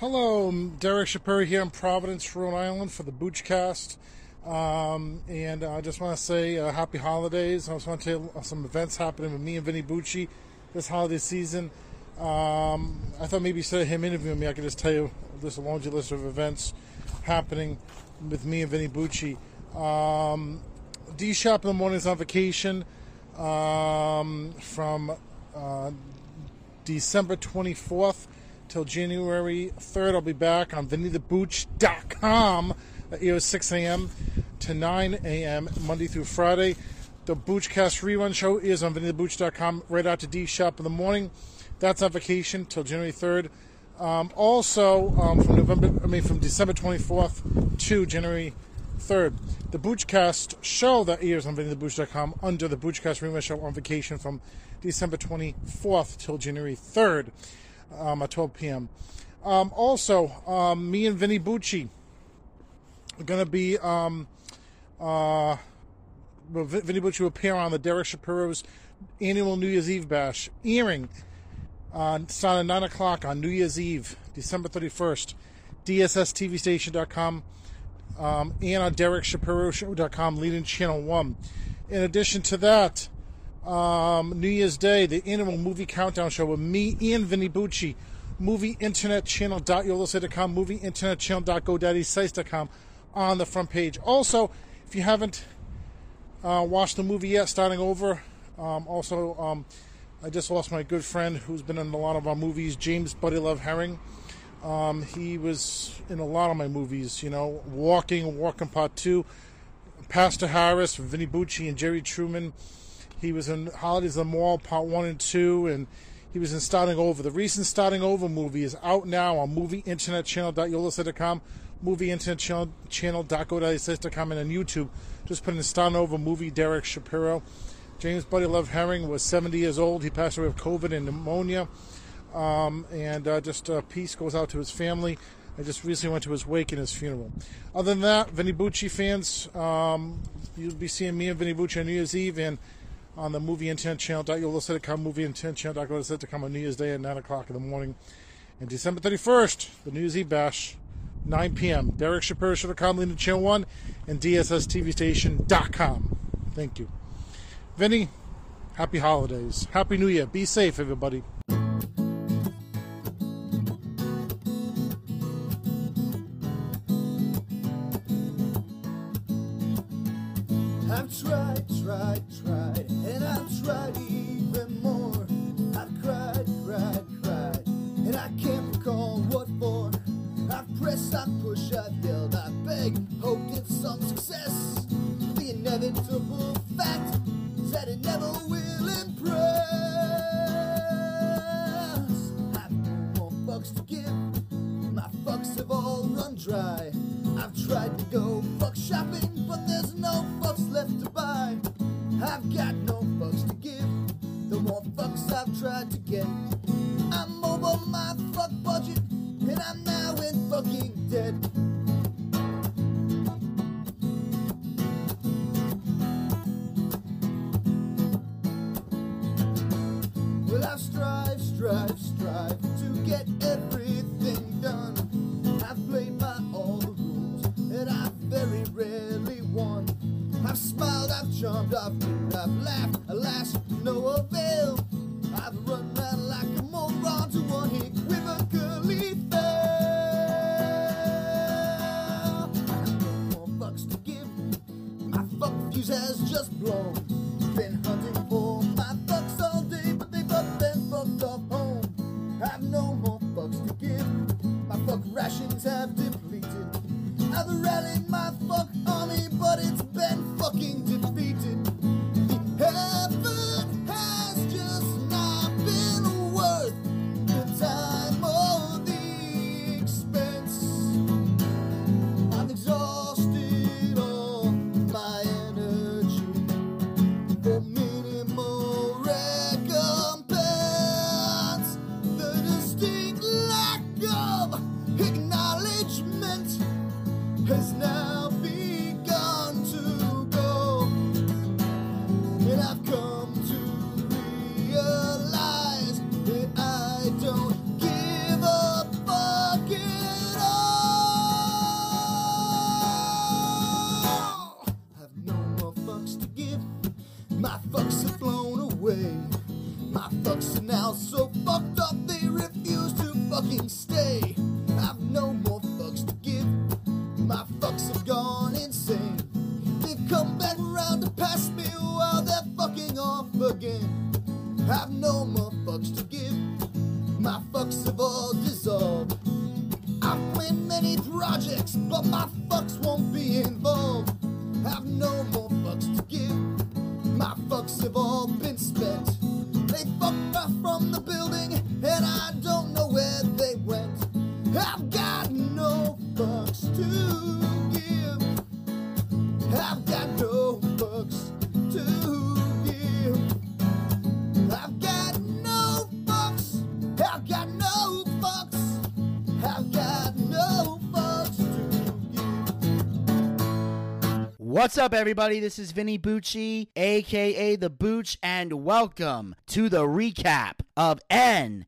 Hello, Derek Shapiro here in Providence, Rhode Island for the Boochcast. Um, and I just want to say uh, happy holidays. I just want to tell some events happening with me and Vinny Bucci this holiday season. Um, I thought maybe instead of him interviewing me, I could just tell you this laundry list of events happening with me and Vinny Bucci. Um, D Shop in the morning is on vacation um, from uh, December 24th till January 3rd. I'll be back on VinnyTheBooch.com. It was 6 a.m. to 9 a.m. Monday through Friday. The Boochcast rerun show is on VinnyTheBooch.com right out to D Shop in the morning. That's on vacation till January 3rd. Um, also, um, from November, I mean, from December 24th to January 3rd, the Boochcast show that airs on VinnyTheBooch.com under the Boochcast rerun show on vacation from December 24th till January 3rd um, at 12 p.m. Um, also, um, me and Vinny Bucci are going to be. Um, uh, Vinny Bucci will appear on the Derek Shapiro's annual New Year's Eve bash, airing on starting at 9 o'clock on New Year's Eve, December 31st. DSSTVstation.com um, and on DerekShapiroShow.com, leading Channel 1. In addition to that, um, New Year's Day, the annual movie countdown show with me and Vinny Bucci, movie internet channel.yolasite.com, movie internet channel.godaddysites.com on the front page. Also, if you haven't uh, watched the movie yet, starting over, um, also, um, I just lost my good friend who's been in a lot of our movies, James Buddy Love Herring. Um, he was in a lot of my movies, you know, Walking, Walking Part 2, Pastor Harris, Vinny Bucci, and Jerry Truman. He was in Holidays on the Mall Part 1 and 2, and he was in Starting Over. The recent Starting Over movie is out now on movieinternetchannel.yolasite.com, movieinternetchannel.godaddysites.com, and on YouTube. Just put in Starting Over movie Derek Shapiro. James Buddy Love Herring was 70 years old. He passed away of COVID and pneumonia. Um, and uh, just uh, peace goes out to his family. I just recently went to his wake and his funeral. Other than that, Vinny Bucci fans, um, you'll be seeing me and Vinny Bucci on New Year's Eve and on the Movie Intent channel. You'll listen to come Movie Intent channel. Go to come on New Year's Day at 9 o'clock in the morning. And December 31st, the New Year's Eve bash, 9 p.m. Derek Shapiro should have come leading Channel 1 and DSSTVStation.com. Thank you. Vinny, happy holidays. Happy New Year. Be safe, everybody. I've tried, tried, tried, and I've tried even more. I've cried, cried, cried, and I can't recall what for. I've pressed, I've pushed, I've yelled, I've begged, hoped in some success. The inevitable fact is that it never will impress. I've no more fucks to give, my fucks have all run dry. I've tried to go fuck shopping, got no fucks to give. The more fucks I've tried to get, I've rallied my fuck army, What's up, everybody? This is Vinny Bucci, aka The Booch, and welcome to the recap of NXT.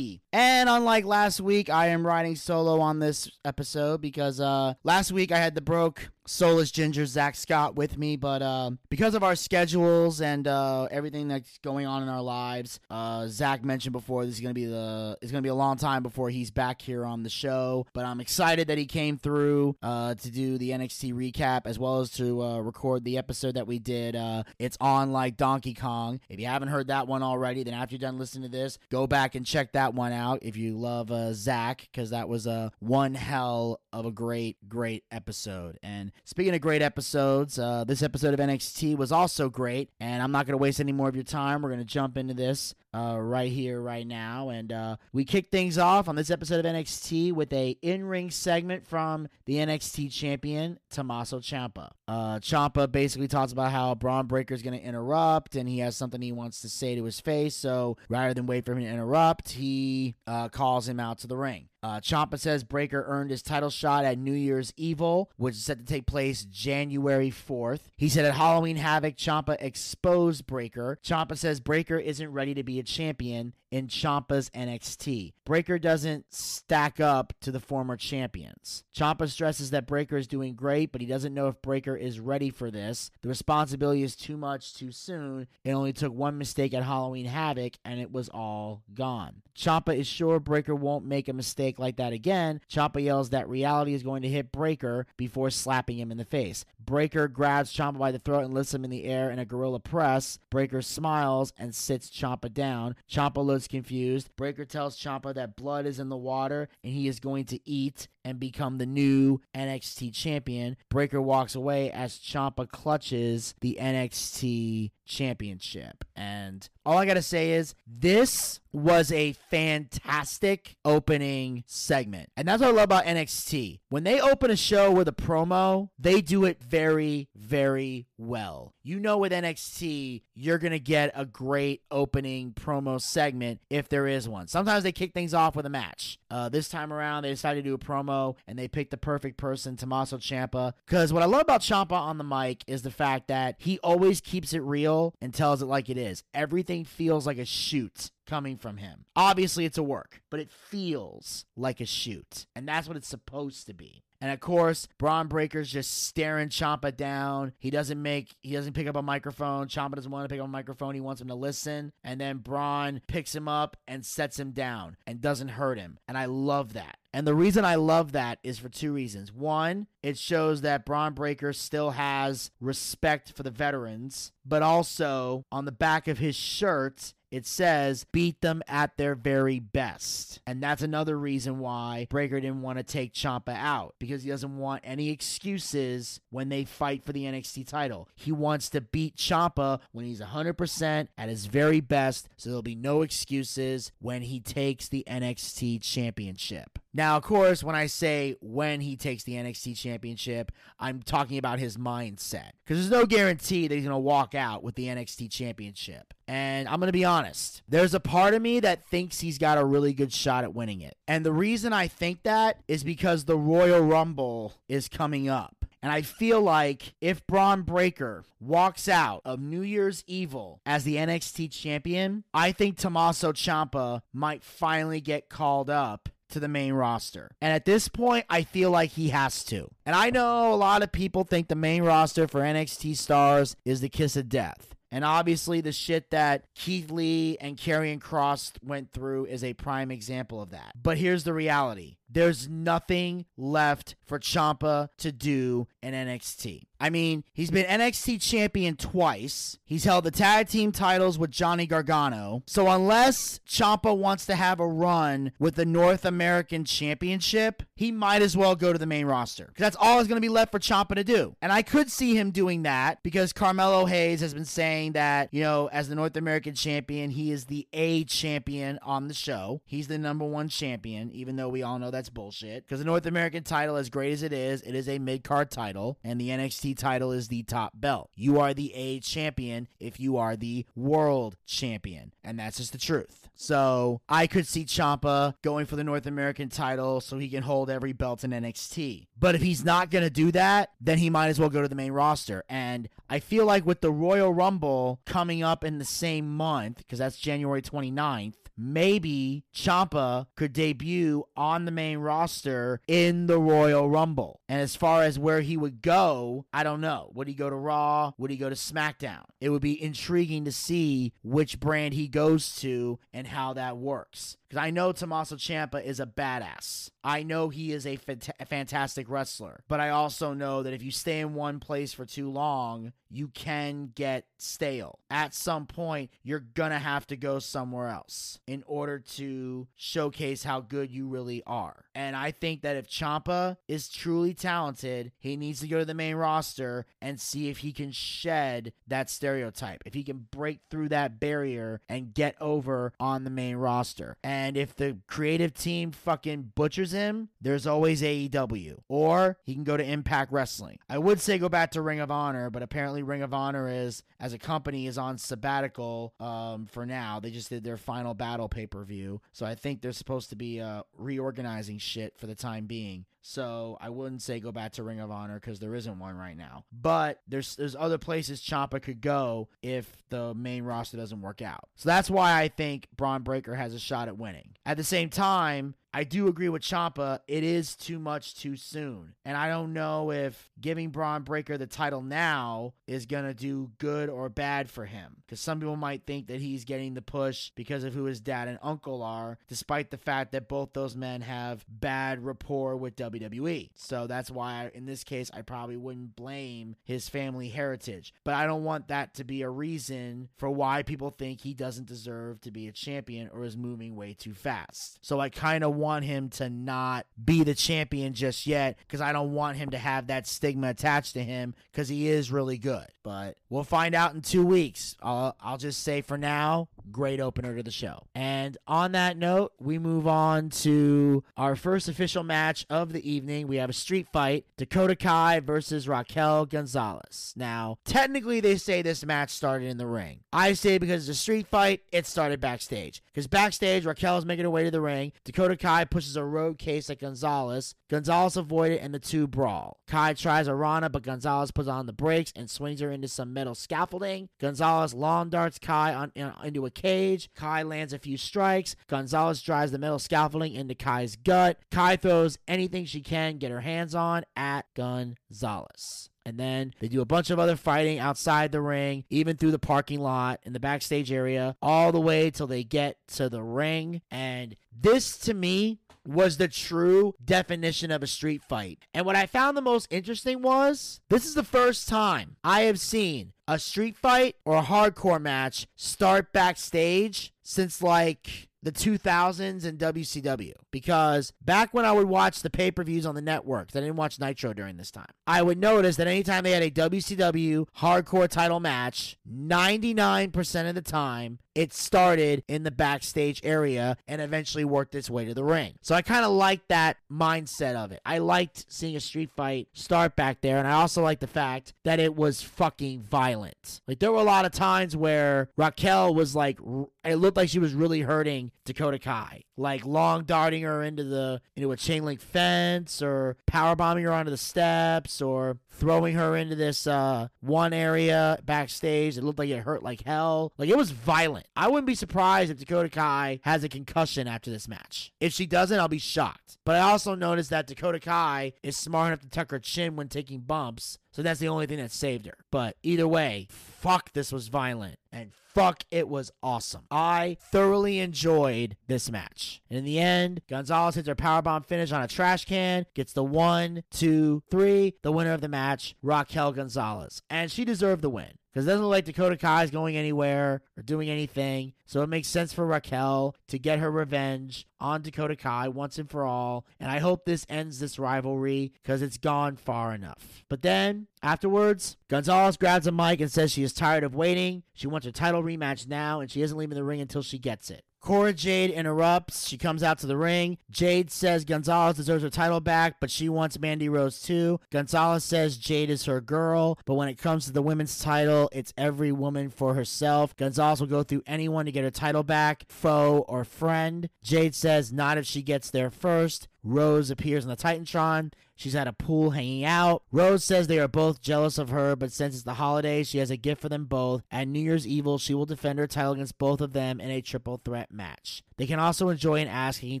And unlike last week, I am riding solo on this episode because uh, last week I had the broke soulless ginger Zach Scott with me, but uh, because of our schedules and uh, everything that's going on in our lives, uh, Zach mentioned before this is gonna be the it's gonna be a long time before he's back here on the show. But I'm excited that he came through uh, to do the NXT recap as well as to uh, record the episode that we did. Uh, it's on like Donkey Kong. If you haven't heard that one already, then after you're done listening to this, go back and check that one out if you love Zach because that was a one hell of a great great episode and. Speaking of great episodes, uh, this episode of NXT was also great, and I'm not going to waste any more of your time. We're going to jump into this uh, right here, right now, and uh, we kick things off on this episode of NXT with a in-ring segment from the NXT champion Tommaso Ciampa. Uh, Ciampa basically talks about how Bron Breakker is going to interrupt, and he has something he wants to say to his face. So rather than wait for him to interrupt, he uh, calls him out to the ring. Uh, Ciampa says Breakker earned his title shot at New Year's Evil, which is set to take place January 4th. He said at Halloween Havoc, Ciampa exposed Breakker. Ciampa says Breakker isn't ready to be champion in Ciampa's NXT. Breakker doesn't stack up to the former champions. Ciampa stresses that Breakker is doing great, but he doesn't know if Breakker is ready for this. The responsibility is too much too soon. It only took one mistake at Halloween Havoc, and it was all gone. Ciampa is sure Breakker won't make a mistake like that again. Ciampa yells that reality is going to hit Breakker before slapping him in the face. Breakker grabs Ciampa by the throat and lifts him in the air in a gorilla press. Breakker smiles and sits Ciampa down. Ciampa looks confused. Breakker tells Ciampa that blood is in the water and he is going to eat and become the new NXT champion. Breakker walks away as Ciampa clutches the NXT championship. And all I got to say is this was a fantastic opening segment. And that's what I love about NXT. When they open a show with a promo, they do it very, very well. You know, with NXT, you're going to get a great opening promo segment if there is one. Sometimes they kick things off with a match. Uh, this time around, they decided to do a promo and they picked the perfect person, Tommaso Ciampa. Because what I love about Ciampa on the mic is the fact that he always keeps it real and tells it like it is. Everything feels like a shoot coming from him. Obviously, it's a work, but it feels like a shoot. And that's what it's supposed to be. And of course, Bron Breakker's just staring Ciampa down. He doesn't make he doesn't pick up a microphone. Ciampa doesn't want to pick up a microphone. He wants him to listen. And then Bron picks him up and sets him down and doesn't hurt him. And I love that. And the reason I love that is for two reasons. One, it shows that Bron Breakker still has respect for the veterans, but also on the back of his shirt, it says beat them at their very best. And that's another reason why Breakker didn't want to take Ciampa out because he doesn't want any excuses when they fight for the NXT title. He wants to beat Ciampa when he's 100% at his very best, so there'll be no excuses when he takes the NXT championship. Now, of course, when I say when he takes the NXT championship, I'm talking about his mindset because there's no guarantee that he's going to walk out with the NXT championship. And I'm going to be honest, there's a part of me that thinks he's got a really good shot at winning it. And the reason I think that is because the Royal Rumble is coming up. And I feel like if Bron Breakker walks out of New Year's Evil as the NXT champion, I think Tommaso Ciampa might finally get called up to the main roster. And at this point, I feel like he has to. And I know a lot of people think the main roster for NXT stars is the kiss of death. And obviously, the shit that Keith Lee and Karrion Kross went through is a prime example of that. But here's the reality there's nothing left for Ciampa to do in NXT. I mean, he's been NXT champion twice. He's held the tag team titles with Johnny Gargano. So unless Ciampa wants to have a run with the North American Championship, he might as well go to the main roster. That's all that's going to be left for Ciampa to do. And I could see him doing that because Carmelo Hayes has been saying that, you know, as the North American champion, he is the A champion on the show. He's the number one champion, even though we all know that's bullshit. Because the North American title, as great as it is, it is a mid card title. And the NXT title is the top belt. You are the A champion if you are the world champion. And that's just the truth. So I could see Ciampa going for the North American title so he can hold every belt in NXT. But if he's not to do that, then he might as well go to the main roster. And I feel like with the Royal Rumble coming up in the same month, because that's January 29th, maybe Ciampa could debut on the main roster in the Royal Rumble. And as far as where he would go, I don't know. Would he go to Raw? Would he go to SmackDown? It would be intriguing to see which brand he goes to and how that works. Because I know Tommaso Ciampa is a badass. I know he is a fant- fantastic wrestler. But I also know that if you stay in one place for too long, you can get stale. At some point, you're going to have to go somewhere else in order to showcase how good you really are. And I think that if Ciampa is truly talented, he needs to go to the main roster and see if he can shed that stereotype, if he can break through that barrier and get over on the main roster. And if the creative team fucking butchers him, there's always AEW. Or he can go to Impact Wrestling. I would say go back to Ring of Honor, but apparently Ring of Honor is, as a company, is on sabbatical um, for now. They just did their final battle pay per view. So I think they're supposed to be uh, reorganizing shit for the time being. So I wouldn't say go back to Ring of Honor because there isn't one right now. But there's there's other places Ciampa could go if the main roster doesn't work out. So that's why I think Bron Breakker has a shot at winning. At the same time, I do agree with Ciampa. It is too much too soon. And I don't know if giving Bron Breakker the title now is to do good or bad for him. Because some people might think that he's getting the push because of who his dad and uncle are, despite the fact that both those men have bad rapport with WWE. So that's why, in this case, I probably wouldn't blame his family heritage. But I don't want that to be a reason for why people think he doesn't deserve to be a champion or is moving way too fast. So I kind of want him to not be the champion just yet because I don't want him to have that stigma attached to him because he is really good. But we'll find out in two weeks. I'll, I'll just say for now, great opener to the show. And on that note, we move on to our first official match of the evening. We have a street fight Dakota Kai versus Raquel Gonzalez. Now, technically, they say this match started in the ring. I say because it's a street fight, it started backstage. Because backstage, Raquel is making her way to the ring. Dakota Kai pushes a road case at Gonzalez. Gonzalez avoided and the two brawl. Kai tries a Rana, but Gonzalez puts on the brakes and swings her into some metal scaffolding. Gonzalez lawn darts Kai on, in, into a cage. Kai lands a few strikes. Gonzalez drives the metal scaffolding into Kai's gut. Kai throws anything she can get her hands on at Gonzalez. And then they do a bunch of other fighting outside the ring, even through the parking lot in the backstage area, all the way till they get to the ring. And this to me was the true definition of a street fight. And what I found the most interesting was this is the first time I have seen a street fight or a hardcore match start backstage since like the 2000s and WCW because back when I would watch the pay per views on the networks, I didn't watch Nitro during this time. I would notice that anytime they had a WCW hardcore title match, 99% of the time it started in the backstage area and eventually worked its way to the ring. So I kind of liked that mindset of it. I liked seeing a street fight start back there, and I also liked the fact that it was fucking violent. Like there were a lot of times where Raquel was like, it looked like she was really hurting Dakota Kai, like lawn darting her into the into a chain link fence, or power bombing her onto the steps, or throwing her into this uh, one area backstage. It looked like it hurt like hell. Like it was violent. I wouldn't be surprised if Dakota Kai has a concussion after this match. If she doesn't, I'll be shocked. But I also noticed that Dakota Kai is smart enough to tuck her chin when taking bumps. So that's the only thing that saved her. But either way, fuck, this was violent. And fuck, it was awesome. I thoroughly enjoyed this match. And in the end, Gonzalez hits her powerbomb finish on a trash can, gets the one, two, three. The winner of the match, Raquel Gonzalez. And she deserved the win. Because it doesn't look like Dakota Kai is going anywhere or doing anything. So it makes sense for Raquel to get her revenge on Dakota Kai once and for all. And I hope this ends this rivalry because it's gone far enough. But then afterwards, Gonzalez grabs a mic and says she is tired of waiting. She wants her title rematch now and she isn't leaving the ring until she gets it. Cora Jade interrupts. She comes out to the ring. Jade says Gonzalez deserves her title back, but she wants Mandy Rose too. Gonzalez says Jade is her girl, but when it comes to the women's title, it's every woman for herself. Gonzalez will go through anyone to get her title back, foe or friend. Jade says not if she gets there first. Rose appears on the Titantron. She's at a pool hanging out. Rose says they are both jealous of her, but since it's the holidays, she has a gift for them both. At New Year's Evil, she will defend her title against both of them in a triple threat match. They can also enjoy an ass kicking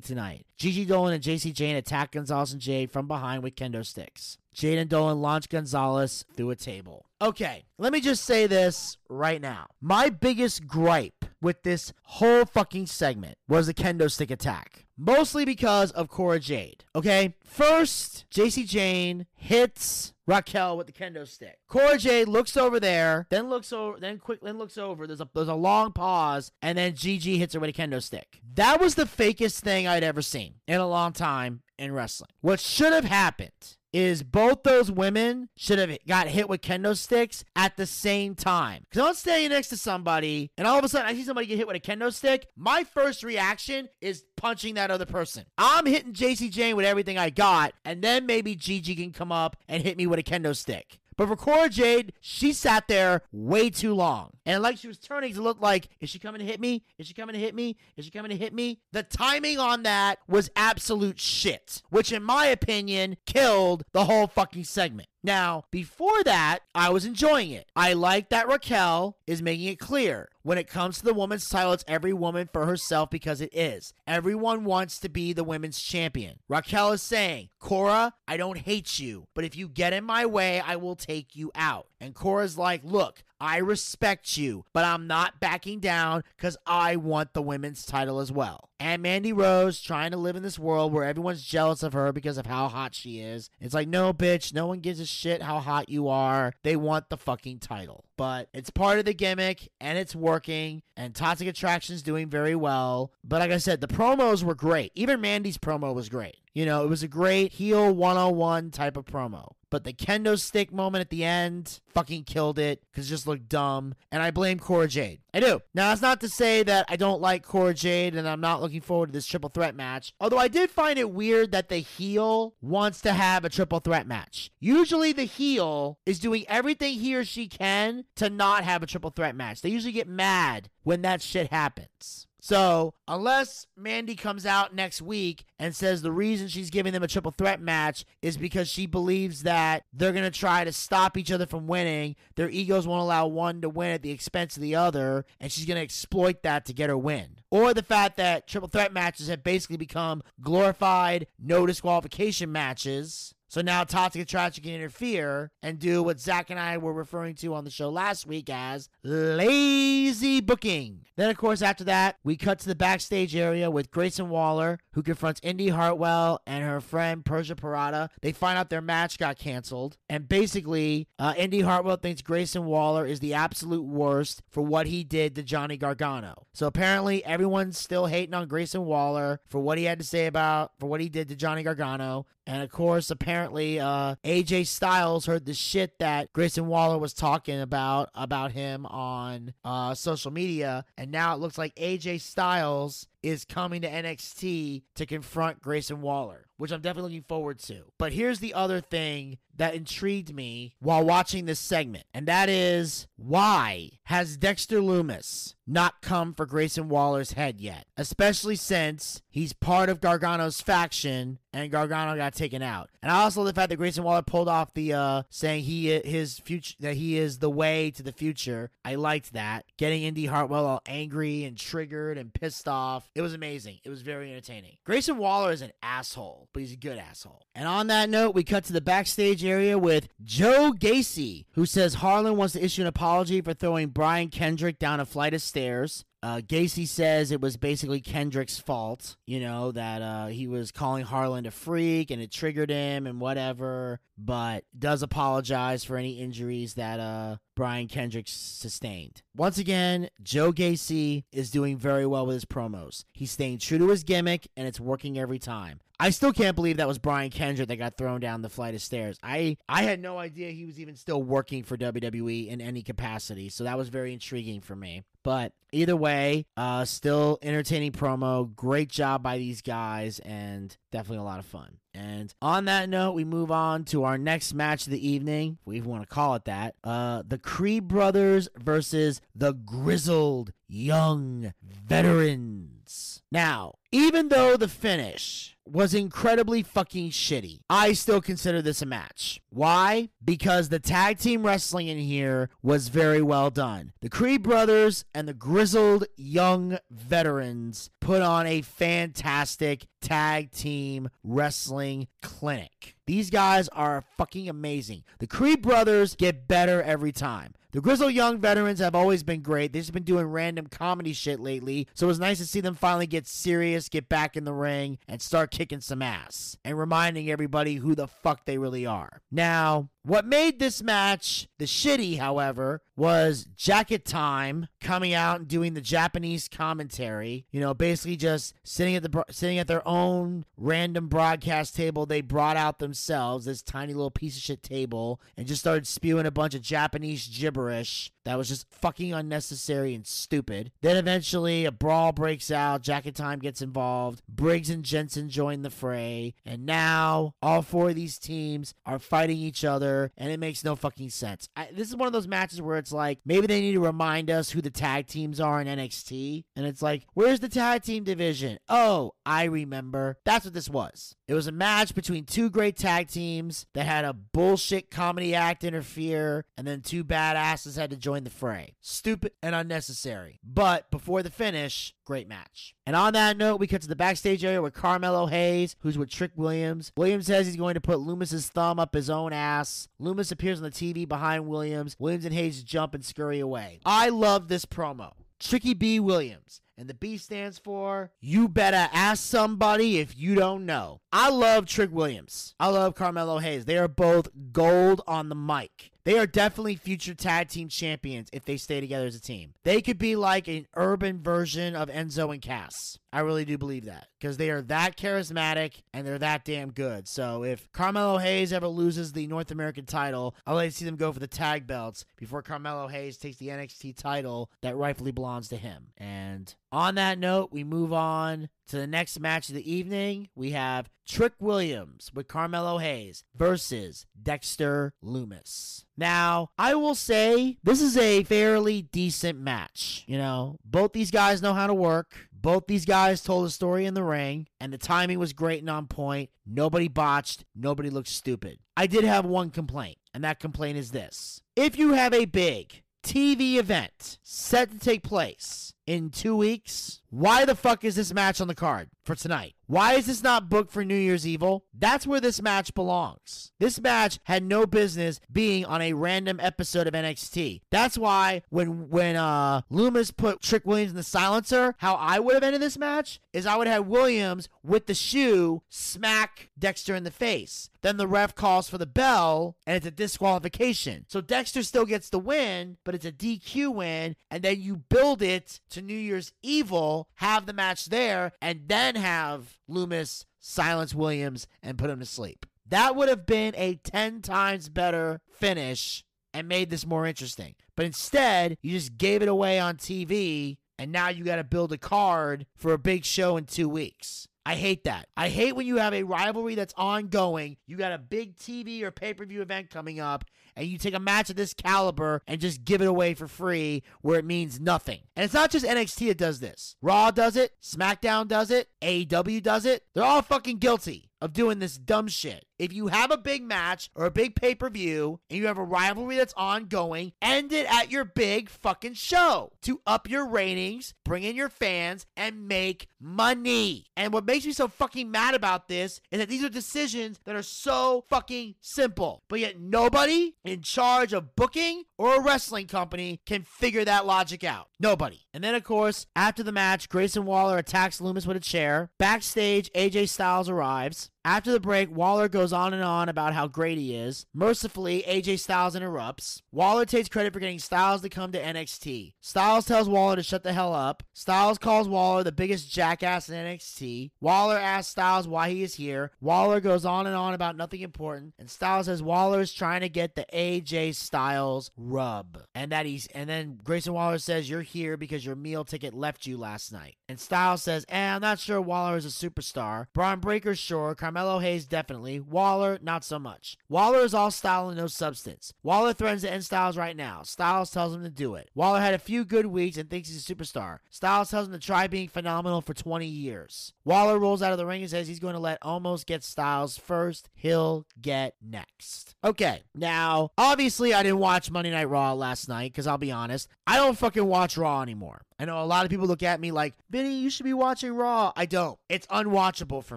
tonight. Gigi Dolin and Jacy Jayne attack Gonzalez and Jade from behind with kendo sticks. Jade and Dolin launch Gonzalez through a table. Okay, let me just say this right now. My biggest gripe with this whole fucking segment was the kendo stick attack. Mostly because of Cora Jade. Okay? First, Jacy Jayne hits Raquel with the kendo stick. Cora Jade looks over there, then looks over, then quick, then looks over. There's a there's a long pause, and then Gigi hits her with a kendo stick. That was the fakest thing I'd ever seen in a long time in wrestling. What should have happened is both those women should have got hit with kendo sticks at the same time. Because I'm standing next to somebody, and all of a sudden I see somebody get hit with a kendo stick. My first reaction is punching that other person. I'm hitting Jacy Jayne with everything I got, and then maybe Gigi can come up and hit me with a kendo stick. But for Cora Jade, she sat there way too long. And like she was turning to look like, is she coming to hit me? Is she coming to hit me? Is she coming to hit me? The timing on that was absolute shit, which in my opinion killed the whole fucking segment. Now, before that, I was enjoying it. I like that Raquel is making it clear. When it comes to the women's title, it's every woman for herself because it is. Everyone wants to be the women's champion. Raquel is saying, Cora, I don't hate you, but if you get in my way, I will take you out. And Cora's like, look, I respect you, but I'm not backing down because I want the women's title as well. And Mandy Rose trying to live in this world where everyone's jealous of her because of how hot she is. It's like, no, bitch, no one gives a shit how hot you are. They want the fucking title. But it's part of the gimmick and it's working. And Toxic Attraction's doing very well. But like I said, the promos were great. Even Mandy's promo was great. You know, it was a great heel 101 type of promo. But the kendo stick moment at the end fucking killed it because it just looked dumb. And I blame Cora Jade. I do. Now, that's not to say that I don't like Cora Jade and I'm not looking forward to this triple threat match. Although I did find it weird that the heel wants to have a triple threat match. Usually the heel is doing everything he or she can to not have a triple threat match. They usually get mad when that shit happens. So, unless Mandy comes out next week and says the reason she's giving them a triple threat match is because she believes that they're going to try to stop each other from winning, their egos won't allow one to win at the expense of the other, and she's going to exploit that to get her win. Or the fact that triple threat matches have basically become glorified no disqualification matches. So now Toxic Attraction can interfere and do what Zach and I were referring to on the show last week as lazy booking. Then, of course, after that, we cut to the backstage area with Grayson Waller, who confronts Indi Hartwell and her friend Persia Pirotta. They find out their match got canceled. And basically, uh, Indi Hartwell thinks Grayson Waller is the absolute worst for what he did to Johnny Gargano. So apparently, everyone's still hating on Grayson Waller for what he had to say about, for what he did to Johnny Gargano. And of course, apparently, uh, AJ Styles heard the shit that Grayson Waller was talking about about him on uh, social media, and now it looks like AJ Styles is coming to NXT to confront Grayson Waller, which I'm definitely looking forward to. But here's the other thing that intrigued me while watching this segment, and that is why has Dexter Lumis not come for Grayson Waller's head yet? Especially since he's part of Gargano's faction and Gargano got taken out. And I also love the fact that Grayson Waller pulled off the uh saying he his future that he is the way to the future. I liked that. Getting Indi Hartwell all angry and triggered and pissed off. It was amazing. It was very entertaining. Grayson Waller is an asshole, but he's a good asshole. And on that note, we cut to the backstage area with Joe Gacy, who says Harland wants to issue an apology for throwing Brian Kendrick down a flight of stairs. Uh, Gacy says it was basically Kendrick's fault, you know, that uh, he was calling Harland a freak and it triggered him and whatever, but does apologize for any injuries that uh, Brian Kendrick sustained. Once again, Joe Gacy is doing very well with his promos. He's staying true to his gimmick and it's working every time. I still can't believe that was Brian Kendrick that got thrown down the flight of stairs. I I had no idea he was even still working for WWE in any capacity, so that was very intriguing for me. But either way, uh, still entertaining promo. Great job by these guys, and definitely a lot of fun. And on that note, we move on to our next match of the evening. If we even want to call it that. Uh, the Creed brothers versus the grizzled young veterans. Now, even though the finish was incredibly fucking shitty, I still consider this a match. Why? Because the tag team wrestling in here was very well done. The Creed brothers and the grizzled young veterans put on a fantastic tag team wrestling clinic. These guys are fucking amazing. The Creed brothers get better every time. The Grizzled Young veterans have always been great. They've just been doing random comedy shit lately. So it was nice to see them finally get serious, get back in the ring, and start kicking some ass. And reminding everybody who the fuck they really are. Now, what made this match the shitty, however, was Jacket Time coming out and doing the Japanese commentary. You know, basically just sitting at the sitting at their own random broadcast table they brought out themselves, this tiny little piece of shit table, and just started spewing a bunch of Japanese gibberish that was just fucking unnecessary and stupid. Then eventually a brawl breaks out, Jacket Time gets involved, Briggs and Jensen join the fray, and now all four of these teams are fighting each other and it makes no fucking sense. I, this is one of those matches where it's like maybe they need to remind us who the tag teams are in NXT, and it's like, where's the tag team division? Oh, I remember. That's what this was. It was a match between two great tag teams that had a bullshit comedy act interfere, and then two badasses had to join the fray. Stupid and unnecessary. But before the finish, great match. And on that note, we cut to the backstage area with Carmelo Hayes, who's with Trick Williams. Williams says he's going to put Lumis's thumb up his own ass. Lumis appears on the TV behind Williams. Williams and Hayes jump and scurry away. I love this promo. Tricky B. Williams. And the B stands for You Better Ask Somebody If You Don't Know. I love Trick Williams. I love Carmelo Hayes. They are both gold on the mic. They are definitely future tag team champions if they stay together as a team. They could be like an urban version of Enzo and Cass. I really do believe that because they are that charismatic and they're that damn good. So if Carmelo Hayes ever loses the North American title, to see them go for the tag belts before Carmelo Hayes takes the NXT title that rightfully belongs to him. And on that note, we move on to the next match of the evening. We have Trick Williams with Carmelo Hayes versus Dexter Lumis. Now, I will say this is a fairly decent match. You know, both these guys know how to work. Both these guys told a story in the ring, and the timing was great and on point. Nobody botched, nobody looked stupid. I did have one complaint, and that complaint is this. If you have a big TV event set to take place in two weeks, why the fuck is this match on the card for tonight? Why is this not booked for New Year's Evil? That's where this match belongs. This match had no business being on a random episode of NXT. That's why when when uh Lumis put Trick Williams in the silencer, how I would have ended this match is I would have had Williams with the shoe smack Dexter in the face. Then the ref calls for the bell and it's a disqualification. So Dexter still gets the win, but it's a DQ win, and then you build it to New Year's Evil, have the match there, and then have Lumis silence Williams and put him to sleep. That would have been a 10 times better finish and made this more interesting. But instead, you just gave it away on TV, and now you got to build a card for a big show in two weeks. I hate that. I hate when you have a rivalry that's ongoing. You got a big TV or pay per view event coming up, and you take a match of this caliber and just give it away for free where it means nothing. And it's not just NXT that does this. Raw does it, SmackDown does it, AEW does it. They're all fucking guilty. Of doing this dumb shit. If you have a big match or a big pay per view and you have a rivalry that's ongoing, end it at your big fucking show to up your ratings, bring in your fans, and make money. And what makes me so fucking mad about this is that these are decisions that are so fucking simple, but yet nobody in charge of booking or a wrestling company can figure that logic out. Nobody. And then, of course, after the match, Grayson Waller attacks Lumis with a chair. Backstage, AJ Styles arrives. After the break, Waller goes on and on about how great he is. Mercifully, AJ Styles interrupts. Waller takes credit for getting Styles to come to NXT. Styles tells Waller to shut the hell up. Styles calls Waller the biggest jackass in NXT. Waller asks Styles why he is here. Waller goes on and on about nothing important, and Styles says Waller is trying to get the AJ Styles rub, and that he's. And then Grayson Waller says you're here because your meal ticket left you last night. And Styles says, eh, I'm not sure Waller is a superstar. Bron Breakker, sure. Carmelo Hayes definitely. Waller, not so much. Waller is all style and no substance. Waller threatens to end Styles right now. Styles tells him to do it. Waller had a few good weeks and thinks he's a superstar. Styles tells him to try being phenomenal for 20 years. Waller rolls out of the ring and says he's going to let Omos get Styles first. He'll get next. Okay, now, obviously, I didn't watch Monday Night Raw last night because I'll be honest, I don't fucking watch Raw anymore. I know a lot of people look at me like, Vinny, you should be watching Raw. I don't. It's unwatchable for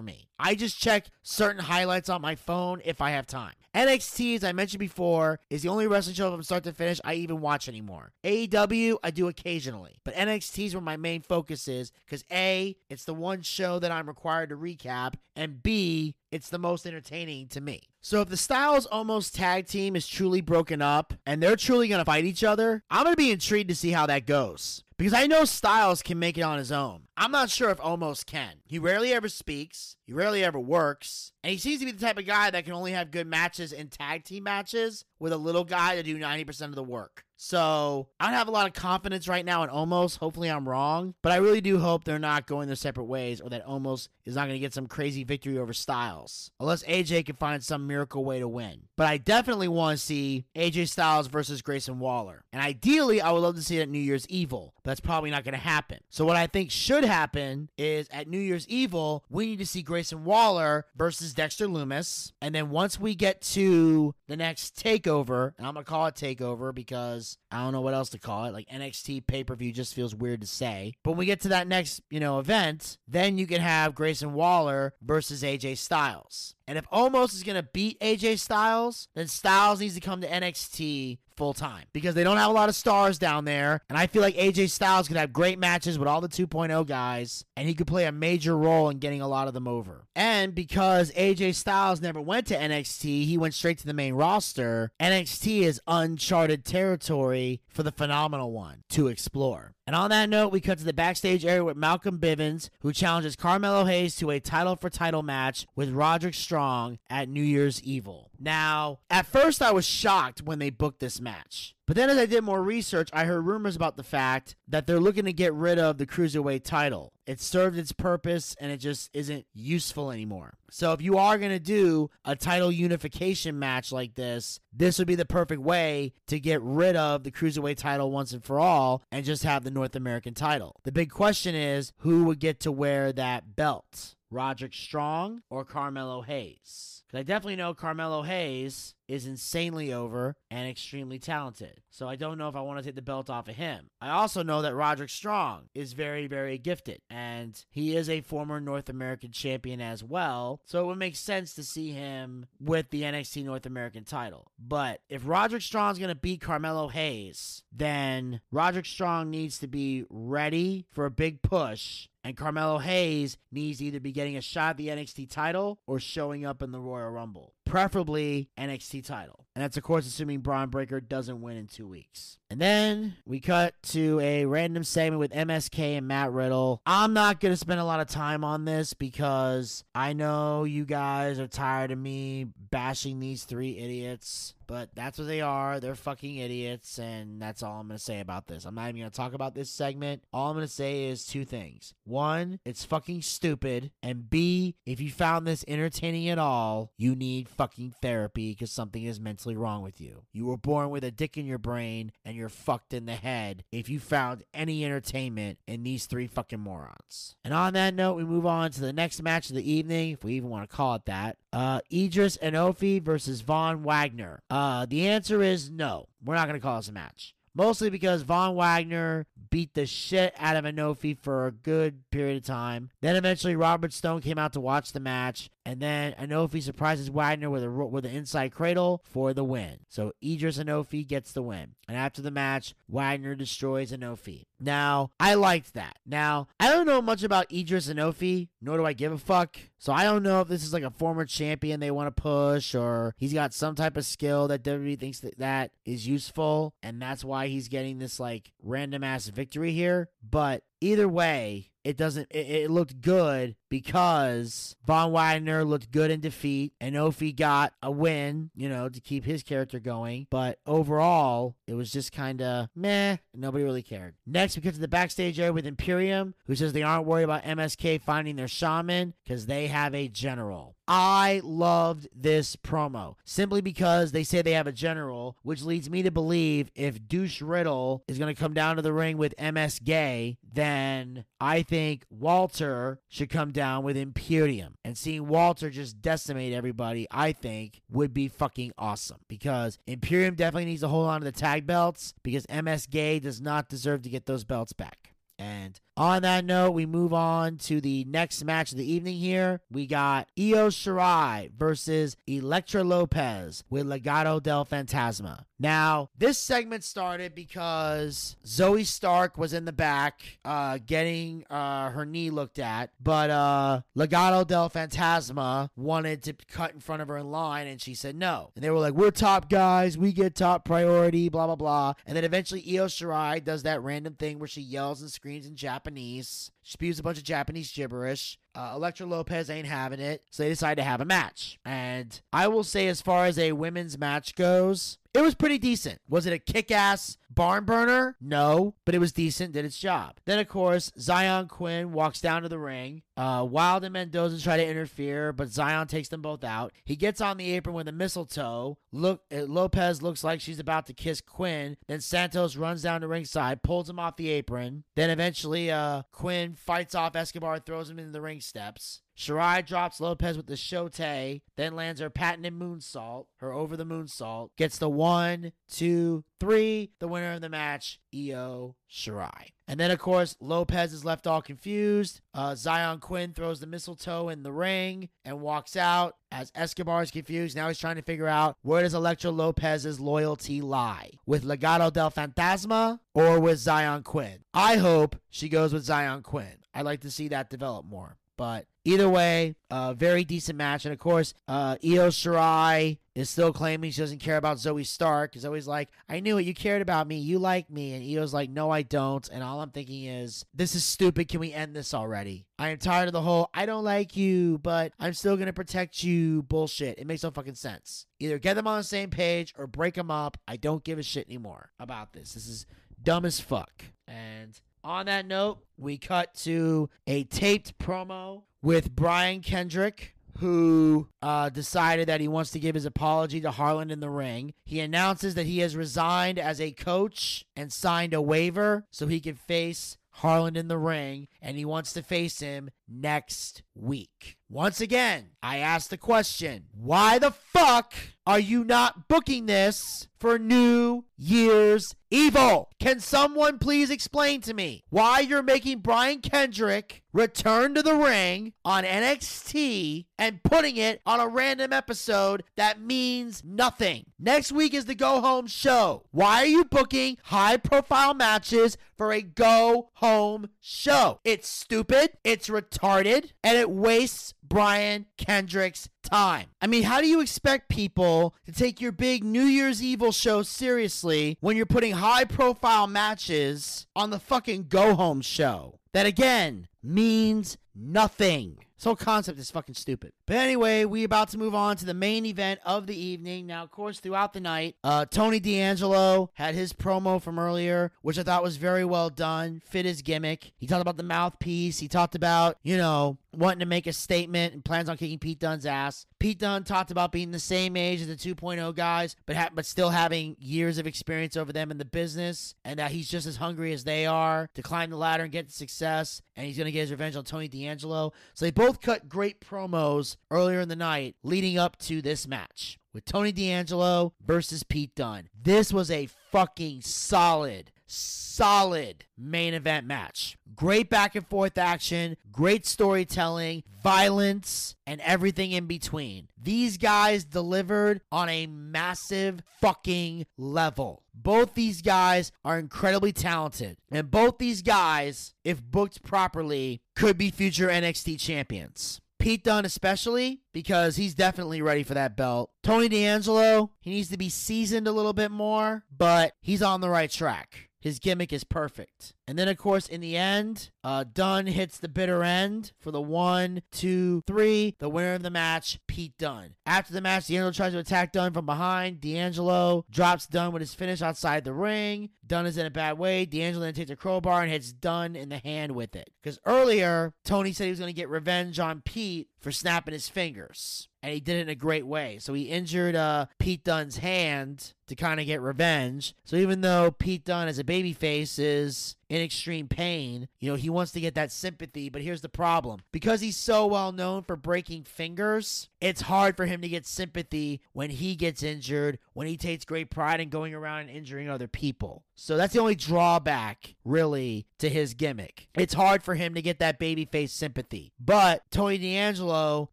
me. I just check certain highlights on my phone if I have time. NXT, as I mentioned before, is the only wrestling show from start to finish I even watch anymore. AEW, I do occasionally, but NXT is where my main focus is because A, it's the one show that I'm required to recap, and B, it's the most entertaining to me. So if the Styles Omos tag team is truly broken up and they're truly going to fight each other, I'm going to be intrigued to see how that goes. Because I know Styles can make it on his own. I'm not sure if Omos can. He rarely ever speaks, he rarely ever works, and he seems to be the type of guy that can only have good matches in tag team matches with a little guy to do 90% of the work. So I don't have a lot of confidence right now in Omos. Hopefully I'm wrong. But I really do hope they're not going their separate ways or that Omos is not going to get some crazy victory over Styles. Unless AJ can find some miracle way to win. But I definitely want to see AJ Styles versus Grayson Waller. And ideally, I would love to see it at New Year's Evil. But that's probably not going to happen. So what I think should happen is at New Year's Evil, we need to see Grayson Waller versus Dexter Lumis. And then once we get to the next takeover, and I'm going to call it takeover because I don't know what else to call it. Like NXT pay per view just feels weird to say. But when we get to that next, you know, event, then you can have Grayson Waller versus AJ Styles. And if Omos is going to beat AJ Styles, then Styles needs to come to NXT full time because they don't have a lot of stars down there. And I feel like AJ Styles could have great matches with all the 2.0 guys, and he could play a major role in getting a lot of them over. And because AJ Styles never went to NXT, he went straight to the main roster. NXT is uncharted territory for the phenomenal one to explore. And on that note, we cut to the backstage area with Malcolm Bivens, who challenges Carmelo Hayes to a title for title match with Roderick Strong at New Year's Evil. Now, at first, I was shocked when they booked this match. But then, as I did more research, I heard rumors about the fact that they're looking to get rid of the Cruiserweight title. It served its purpose and it just isn't useful anymore. So, if you are going to do a title unification match like this, this would be the perfect way to get rid of the Cruiserweight title once and for all and just have the North American title. The big question is who would get to wear that belt? Roderick Strong or Carmelo Hayes? Because I definitely know Carmelo Hayes is insanely over and extremely talented. So I don't know if I want to take the belt off of him. I also know that Roderick Strong is very, very gifted and he is a former North American champion as well. So it would make sense to see him with the NXT North American title. But if Roderick Strong's going to beat Carmelo Hayes, then Roderick Strong needs to be ready for a big push and Carmelo Hayes needs to either be getting a shot at the NXT title or showing up in the Royal Rumble. Preferably NXT title. And that's, of course, assuming Bron Breakker doesn't win in two weeks. And then we cut to a random segment with MSK and Matt Riddle. I'm not going to spend a lot of time on this because I know you guys are tired of me bashing these three idiots. But that's what they are. They're fucking idiots. And that's all I'm going to say about this. I'm not even going to talk about this segment. All I'm going to say is two things. One, it's fucking stupid. And B, if you found this entertaining at all, you need fucking therapy because something is mentally wrong with you. You were born with a dick in your brain and you're fucked in the head if you found any entertainment in these three fucking morons. And on that note, we move on to the next match of the evening, if we even want to call it that. Uh, Idris Enofe versus Von Wagner. Uh, the answer is no. We're not going to call this a match. Mostly because Von Wagner beat the shit out of Enofe for a good period of time. Then eventually Robert Stone came out to watch the match, and then Enofe surprises Wagner with a with an inside cradle for the win. So Idris Enofe gets the win. And after the match, Wagner destroys Enofe. Now, I liked that. Now, I don't know much about Idris Enofe, nor do I give a fuck. So I don't know if this is like a former champion they want to push, or he's got some type of skill that WWE thinks that, that is useful, and that's why he's getting this like random ass victory here. But either way, it doesn't. It, it, looked good because Von Wagner looked good in defeat, and Ofi got a win, you know, to keep his character going. But overall, it was just kind of meh. Nobody really cared. Next, we get to the backstage area with Imperium, who says they aren't worried about MSK finding their shaman because they have a general. I loved this promo simply because they say they have a general, which leads me to believe if Douche Riddle is going to come down to the ring with MS Gay, then I think Walter should come down with Imperium. And seeing Walter just decimate everybody, I think, would be fucking awesome because Imperium definitely needs to hold on to the tag belts because MS Gay does not deserve to get those belts back. And on that note, we move on to the next match of the evening here. We got Io Shirai versus Elektra Lopez with Legado del Fantasma. Now, this segment started because Zoey Stark was in the back uh, getting uh, her knee looked at, but uh, Legado del Fantasma wanted to cut in front of her in line, and she said no. And they were like, We're top guys, we get top priority, blah, blah, blah. And then eventually Io Shirai does that random thing where she yells and screams in Japanese, spews a bunch of Japanese gibberish. Uh, Elektra Lopez ain't having it, so they decide to have a match. And I will say, as far as a women's match goes, it was pretty decent. Was it a kick ass barn burner? No, but it was decent, did its job. Then, of course, Xyon Quinn walks down to the ring. Uh, Wilde and Mendoza try to interfere, but Zion takes them both out. He gets on the apron with a mistletoe. Look, uh, Lopez looks like she's about to kiss Quinn. Then Santos runs down to ringside, pulls him off the apron. Then eventually, uh, Quinn fights off Escobar, throws him into the ring steps. Shirai drops Lopez with the Shote, then lands her patented moonsault, her over the moonsault, gets the one, two, three, the winner of the match, Io Shirai. And then, of course, Lopez is left all confused. Uh, Xyon Quinn throws the mistletoe in the ring and walks out as Escobar is confused. Now he's trying to figure out where does Elektra Lopez's loyalty lie? With Legado del Fantasma or with Xyon Quinn? I hope she goes with Xyon Quinn. I'd like to see that develop more. But either way, a uh, very decent match. And of course, uh, Io Shirai is still claiming she doesn't care about Zoey Stark. Is always like, I knew it. You cared about me. You like me. And Io's like, no, I don't. And all I'm thinking is, this is stupid. Can we end this already? I am tired of the whole, I don't like you, but I'm still going to protect you bullshit. It makes no fucking sense. Either get them on the same page or break them up. I don't give a shit anymore about this. This is dumb as fuck. And on that note, we cut to a taped promo with Brian Kendrick, who uh, decided that he wants to give his apology to Harland in the ring. He announces that he has resigned as a coach and signed a waiver so he can face Harland in the ring, and he wants to face him next week. Once again, I ask the question why the fuck are you not booking this for New Year's Evil? Can someone please explain to me why you're making Brian Kendrick return to the ring on NXT and putting it on a random episode that means nothing? Next week is the go home show. Why are you booking high profile matches for a go home show? It's stupid, it's retarded, and it wastes Brian Kendrick's time. I mean, how do you expect people to take your big New Year's Evil show seriously when you're putting high profile matches on the fucking go home show? That again means nothing. This whole concept is fucking stupid. But anyway, we about to move on to the main event of the evening. Now, of course, throughout the night, uh, Tony D'Angelo had his promo from earlier, which I thought was very well done, fit his gimmick. He talked about the mouthpiece. He talked about, you know, wanting to make a statement and plans on kicking Pete Dunne's ass. Pete Dunne talked about being the same age as the 2.0 guys, but ha- but still having years of experience over them in the business, and that he's just as hungry as they are to climb the ladder and get success. And he's gonna get his revenge on Tony D'Angelo. So they both cut great promos earlier in the night, leading up to this match with Tony D'Angelo versus Pete Dunne. This was a fucking solid, solid main event match. Great back and forth action, great storytelling, violence, and everything in between. These guys delivered on a massive fucking level. Both these guys are incredibly talented, and both these guys, if booked properly, could be future NXT champions. Pete Dunne, especially because he's definitely ready for that belt. Tony D'Angelo, he needs to be seasoned a little bit more, but he's on the right track. His gimmick is perfect. And then, of course, in the end, uh, Dunne hits the bitter end for the one, two, three. The winner of the match, Pete Dunne. After the match, D'Angelo tries to attack Dunne from behind. D'Angelo drops Dunne with his finish outside the ring. Dunne is in a bad way. D'Angelo then takes a crowbar and hits Dunne in the hand with it. Because earlier, Tony said he was going to get revenge on Pete for snapping his fingers. And he did it in a great way. So he injured uh, Pete Dunne's hand to kind of get revenge. So even though Pete Dunne as a babyface is in extreme pain. You know, he wants to get that sympathy, but here's the problem. Because he's so well known for breaking fingers, it's hard for him to get sympathy when he gets injured, when he takes great pride in going around and injuring other people. So that's the only drawback, really, to his gimmick. It's hard for him to get that babyface sympathy. But Tony D'Angelo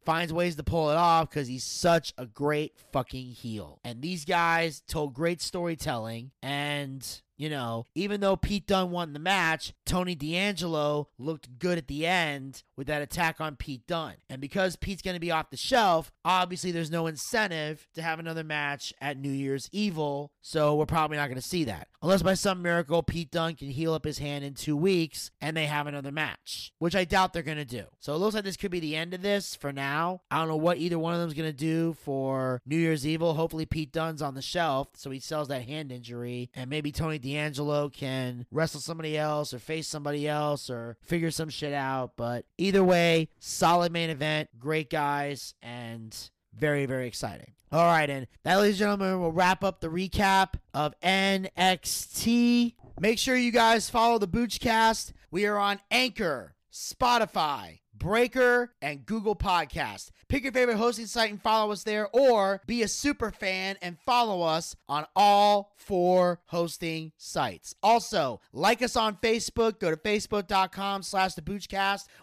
finds ways to pull it off because he's such a great fucking heel. And these guys told great storytelling and you know, even though Pete Dunne won the match, Tony D'Angelo looked good at the end with that attack on Pete Dunne. And because Pete's going to be off the shelf, obviously there's no incentive to have another match at New Year's Evil. So we're probably not going to see that. Unless by some miracle Pete Dunne can heal up his hand in two weeks and they have another match, which I doubt they're going to do. So it looks like this could be the end of this for now. I don't know what either one of them's going to do for New Year's Evil. Hopefully Pete Dunne's on the shelf so he sells that hand injury and maybe Tony D'Angelo D'Angelo can wrestle somebody else or face somebody else or figure some shit out. But either way, solid main event, great guys, and very, very exciting. All right, and that, ladies and gentlemen, will wrap up the recap of NXT. Make sure you guys follow the Boochcast. We are on Anchor, Spotify, Breaker, and Google Podcast. Pick your favorite hosting site and follow us there, or be a super fan and follow us on all four hosting sites. Also, like us on Facebook. Go to facebook.com slash the.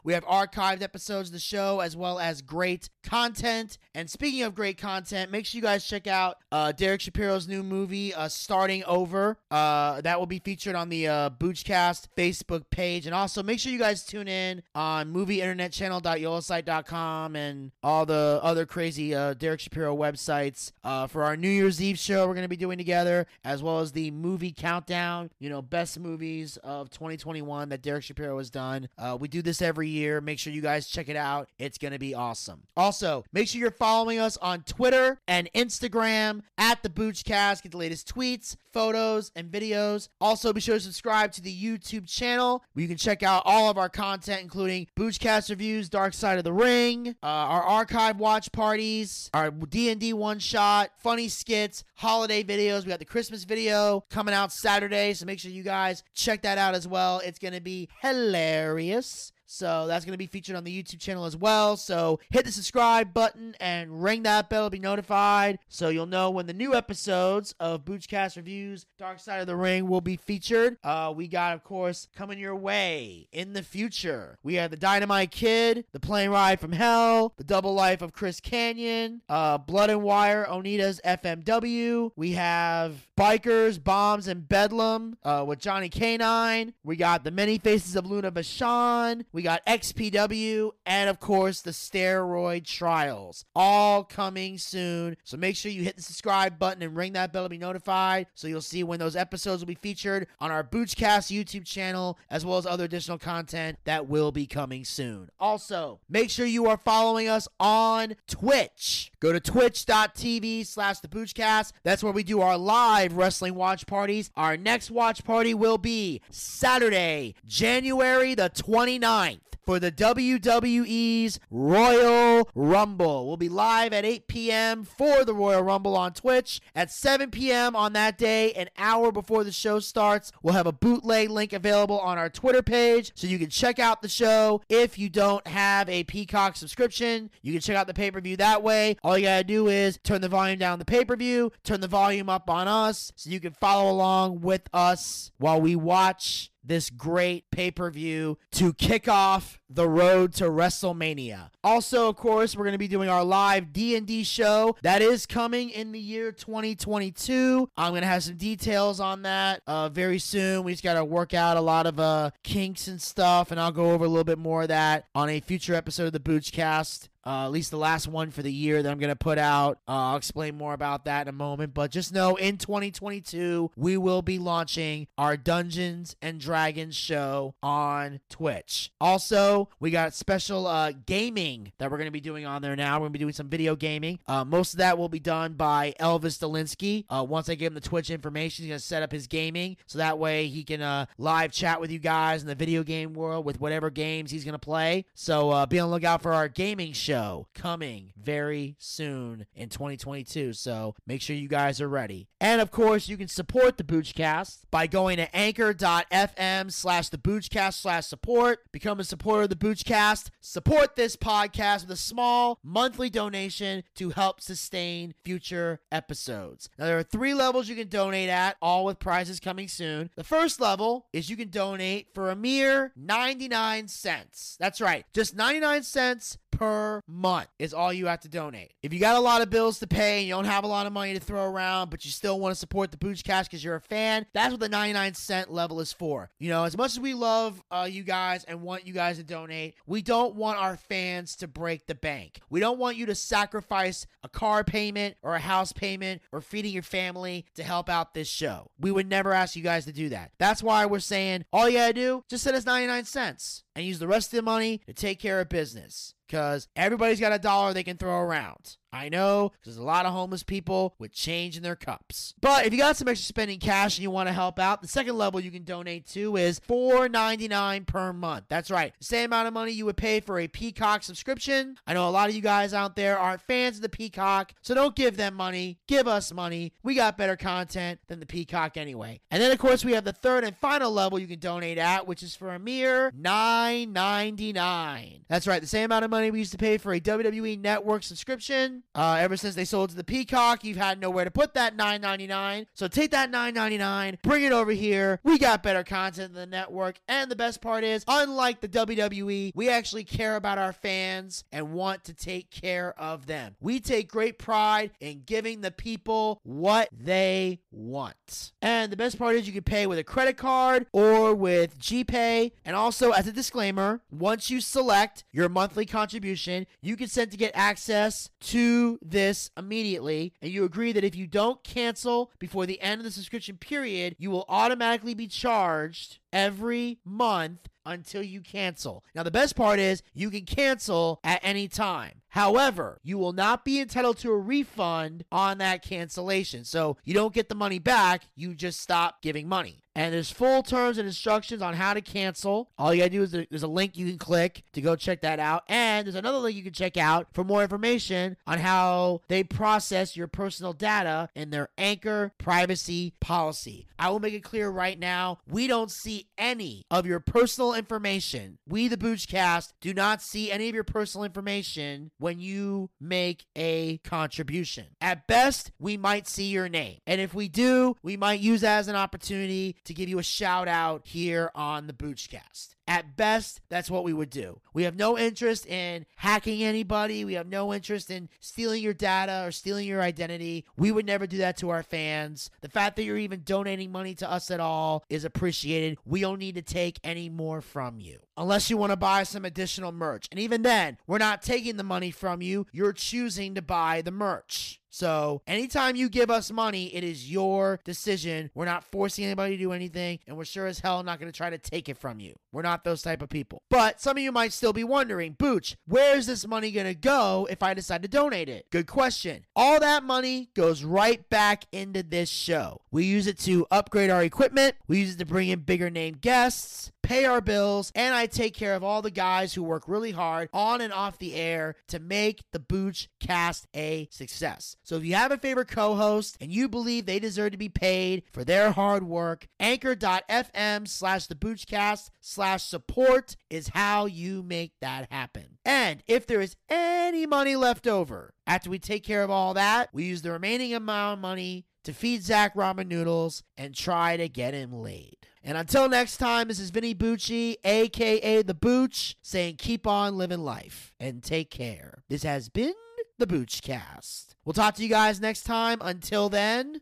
We have archived episodes of the show as well as great content. And speaking of great content, make sure you guys check out uh, Derek Shapiro's new movie, uh, Starting Over. Uh, that will be featured on the uh, Boochcast Facebook page. And also, make sure you guys tune in on movieinternetchannel.yolasite.com and all the other crazy uh, Derek Shapiro websites uh, for our New Year's Eve show we're going to be doing together, as well as the movie countdown, you know, best movies of 2021 that Derek Shapiro has done. Uh, we do this every year. Make sure you guys check it out. It's going to be awesome. Also, make sure you're following us on Twitter and Instagram at the Boochcast. Get the latest tweets, photos, and videos. Also, be sure to subscribe to the YouTube channel where you can check out all of our content, including Boochcast reviews, Dark Side of the Ring, uh, our archive watch parties, our D&D one shot, funny skits, holiday videos. We got the Christmas video coming out Saturday, so make sure you guys check that out as well. It's to be hilarious. So that's going to be featured on the YouTube channel as well. So hit the subscribe button and ring that bell to be notified so you'll know when the new episodes of Boochcast Reviews Dark Side of the Ring will be featured. Uh, we got, of course, coming your way in the future. We have the Dynamite Kid, the Plane Ride from Hell, the Double Life of Chris Kanyon, uh, Blood and Wire, Onita's FMW. We have Bikers, Bombs, and Bedlam uh, with Johnny K-9. We got the Many Faces of Luna Vachon. Got XPW, and of course, the steroid trials. All coming soon. So make sure you hit the subscribe button and ring that bell to be notified so you'll see when those episodes will be featured on our Boochcast YouTube channel, as well as other additional content that will be coming soon. Also, make sure you are following us on Twitch. Go to twitch.tv slash the Boochcast. That's where we do our live wrestling watch parties. Our next watch party will be Saturday, January the 29th. For the WWE's Royal Rumble. We'll be live at 8 p.m. for the Royal Rumble on Twitch. At 7 p.m. on that day, an hour before the show starts, we'll have a bootleg link available on our Twitter page so you can check out the show. If you don't have a Peacock subscription, you can check out the pay per view that way. All you gotta do is turn the volume down the pay per view, turn the volume up on us so you can follow along with us while we watch this great pay-per-view to kick off the road to WrestleMania. Also, of course, we're going to be doing our live D&D show that is coming in the year 2022. I'm going to have some details on that uh, very soon. We just got to work out a lot of uh, kinks and stuff, and I'll go over a little bit more of that on a future episode of the Boochcast. Uh, at least the last one for the year that I'm going to put out. Uh, I'll explain more about that in a moment. But just know in 2022, we will be launching our Dungeons and Dragons show on Twitch. Also, we got special uh, gaming that we're going to be doing on there now. We're going to be doing some video gaming. Uh, most of that will be done by Elvis Delinsky. Uh, once I give him the Twitch information, he's going to set up his gaming so that way he can uh, live chat with you guys in the video game world with whatever games he's going to play. So be on the lookout for our gaming show coming very soon in 2022. So make sure you guys are ready. And of course, you can support the Boochcast by going to anchor.fm slash the Boochcast slash support. Become a supporter of the Boochcast. Support this podcast with a small monthly donation to help sustain future episodes. Now, there are three levels you can donate at, all with prizes coming soon. The first level is you can donate for a mere 99 cents. That's right, just 99 cents per month is all you have to donate. If you got a lot of bills to pay and you don't have a lot of money to throw around, but you still want to support the Boochcast because you're a fan, that's what the 99 cent level is for. You know, as much as we love uh, you guys and want you guys to donate, we don't want our fans to break the bank. We don't want you to sacrifice a car payment or a house payment or feeding your family to help out this show. We would never ask you guys to do that. That's why we're saying all you gotta do, just send us 99 cents and use the rest of the money to take care of business because everybody's got a dollar they can throw around. I know there's a lot of homeless people with change in their cups. But if you got some extra spending cash and you want to help out, the second level you can donate to is $4.99 per month. That's right. The same amount of money you would pay for a Peacock subscription. I know a lot of you guys out there aren't fans of the Peacock, so don't give them money. Give us money. We got better content than the Peacock anyway. And then of course we have the third and final level you can donate at, which is for a mere $9.99. That's right. The same amount of money we used to pay for a WWE Network subscription. Uh, ever since they sold to the Peacock, you've had nowhere to put that $9.99. So take that $9.99, bring it over here. We got better content than the network. And the best part is, unlike the WWE, we actually care about our fans and want to take care of them. We take great pride in giving the people what they want. And the best part is, you can pay with a credit card or with GPay. And also, as a disclaimer, once you select your monthly contribution, you can send to get access to this immediately. And you agree that if you don't cancel before the end of the subscription period, you will automatically be charged every month until you cancel. Now, the best part is you can cancel at any time. However, you will not be entitled to a refund on that cancellation. So you don't get the money back, you just stop giving money. And there's full terms and instructions on how to cancel. All you gotta do is there's a link you can click to go check that out. And there's another link you can check out for more information on how they process your personal data in their anchor privacy policy. I will make it clear right now we don't see any of your personal information. We, the Boochcast, do not see any of your personal information when you make a contribution. At best, we might see your name. And if we do, we might use that as an opportunity to give you a shout out here on the Boochcast. At best, that's what we would do. We have no interest in hacking anybody. We have no interest in stealing your data or stealing your identity. We would never do that to our fans. The fact that you're even donating money to us at all is appreciated. We don't need to take any more from you unless you want to buy some additional merch. And even then, we're not taking the money from you. You're choosing to buy the merch. So, anytime you give us money, it is your decision. We're not forcing anybody to do anything, and we're sure as hell not going to try to take it from you. We're not those type of people. But some of you might still be wondering, Booch, where's this money going to go if I decide to donate it? Good question. All that money goes right back into this show. We use it to upgrade our equipment, we use it to bring in bigger name guests, pay our bills, and I take care of all the guys who work really hard on and off the air to make the Booch cast a success. So if you have a favorite co host and you believe they deserve to be paid for their hard work, anchor.fm slash the Boochcast slash support is how you make that happen. And if there is any money left over after we take care of all that, we use the remaining amount of money to feed Zach ramen noodles and try to get him laid. And until next time, this is Vinny Bucci, aka The Booch, saying keep on living life and take care. This has been the Boochcast. We'll talk to you guys next time. Until then,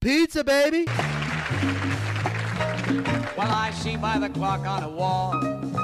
pizza, baby. Well, I see by the clock on the wall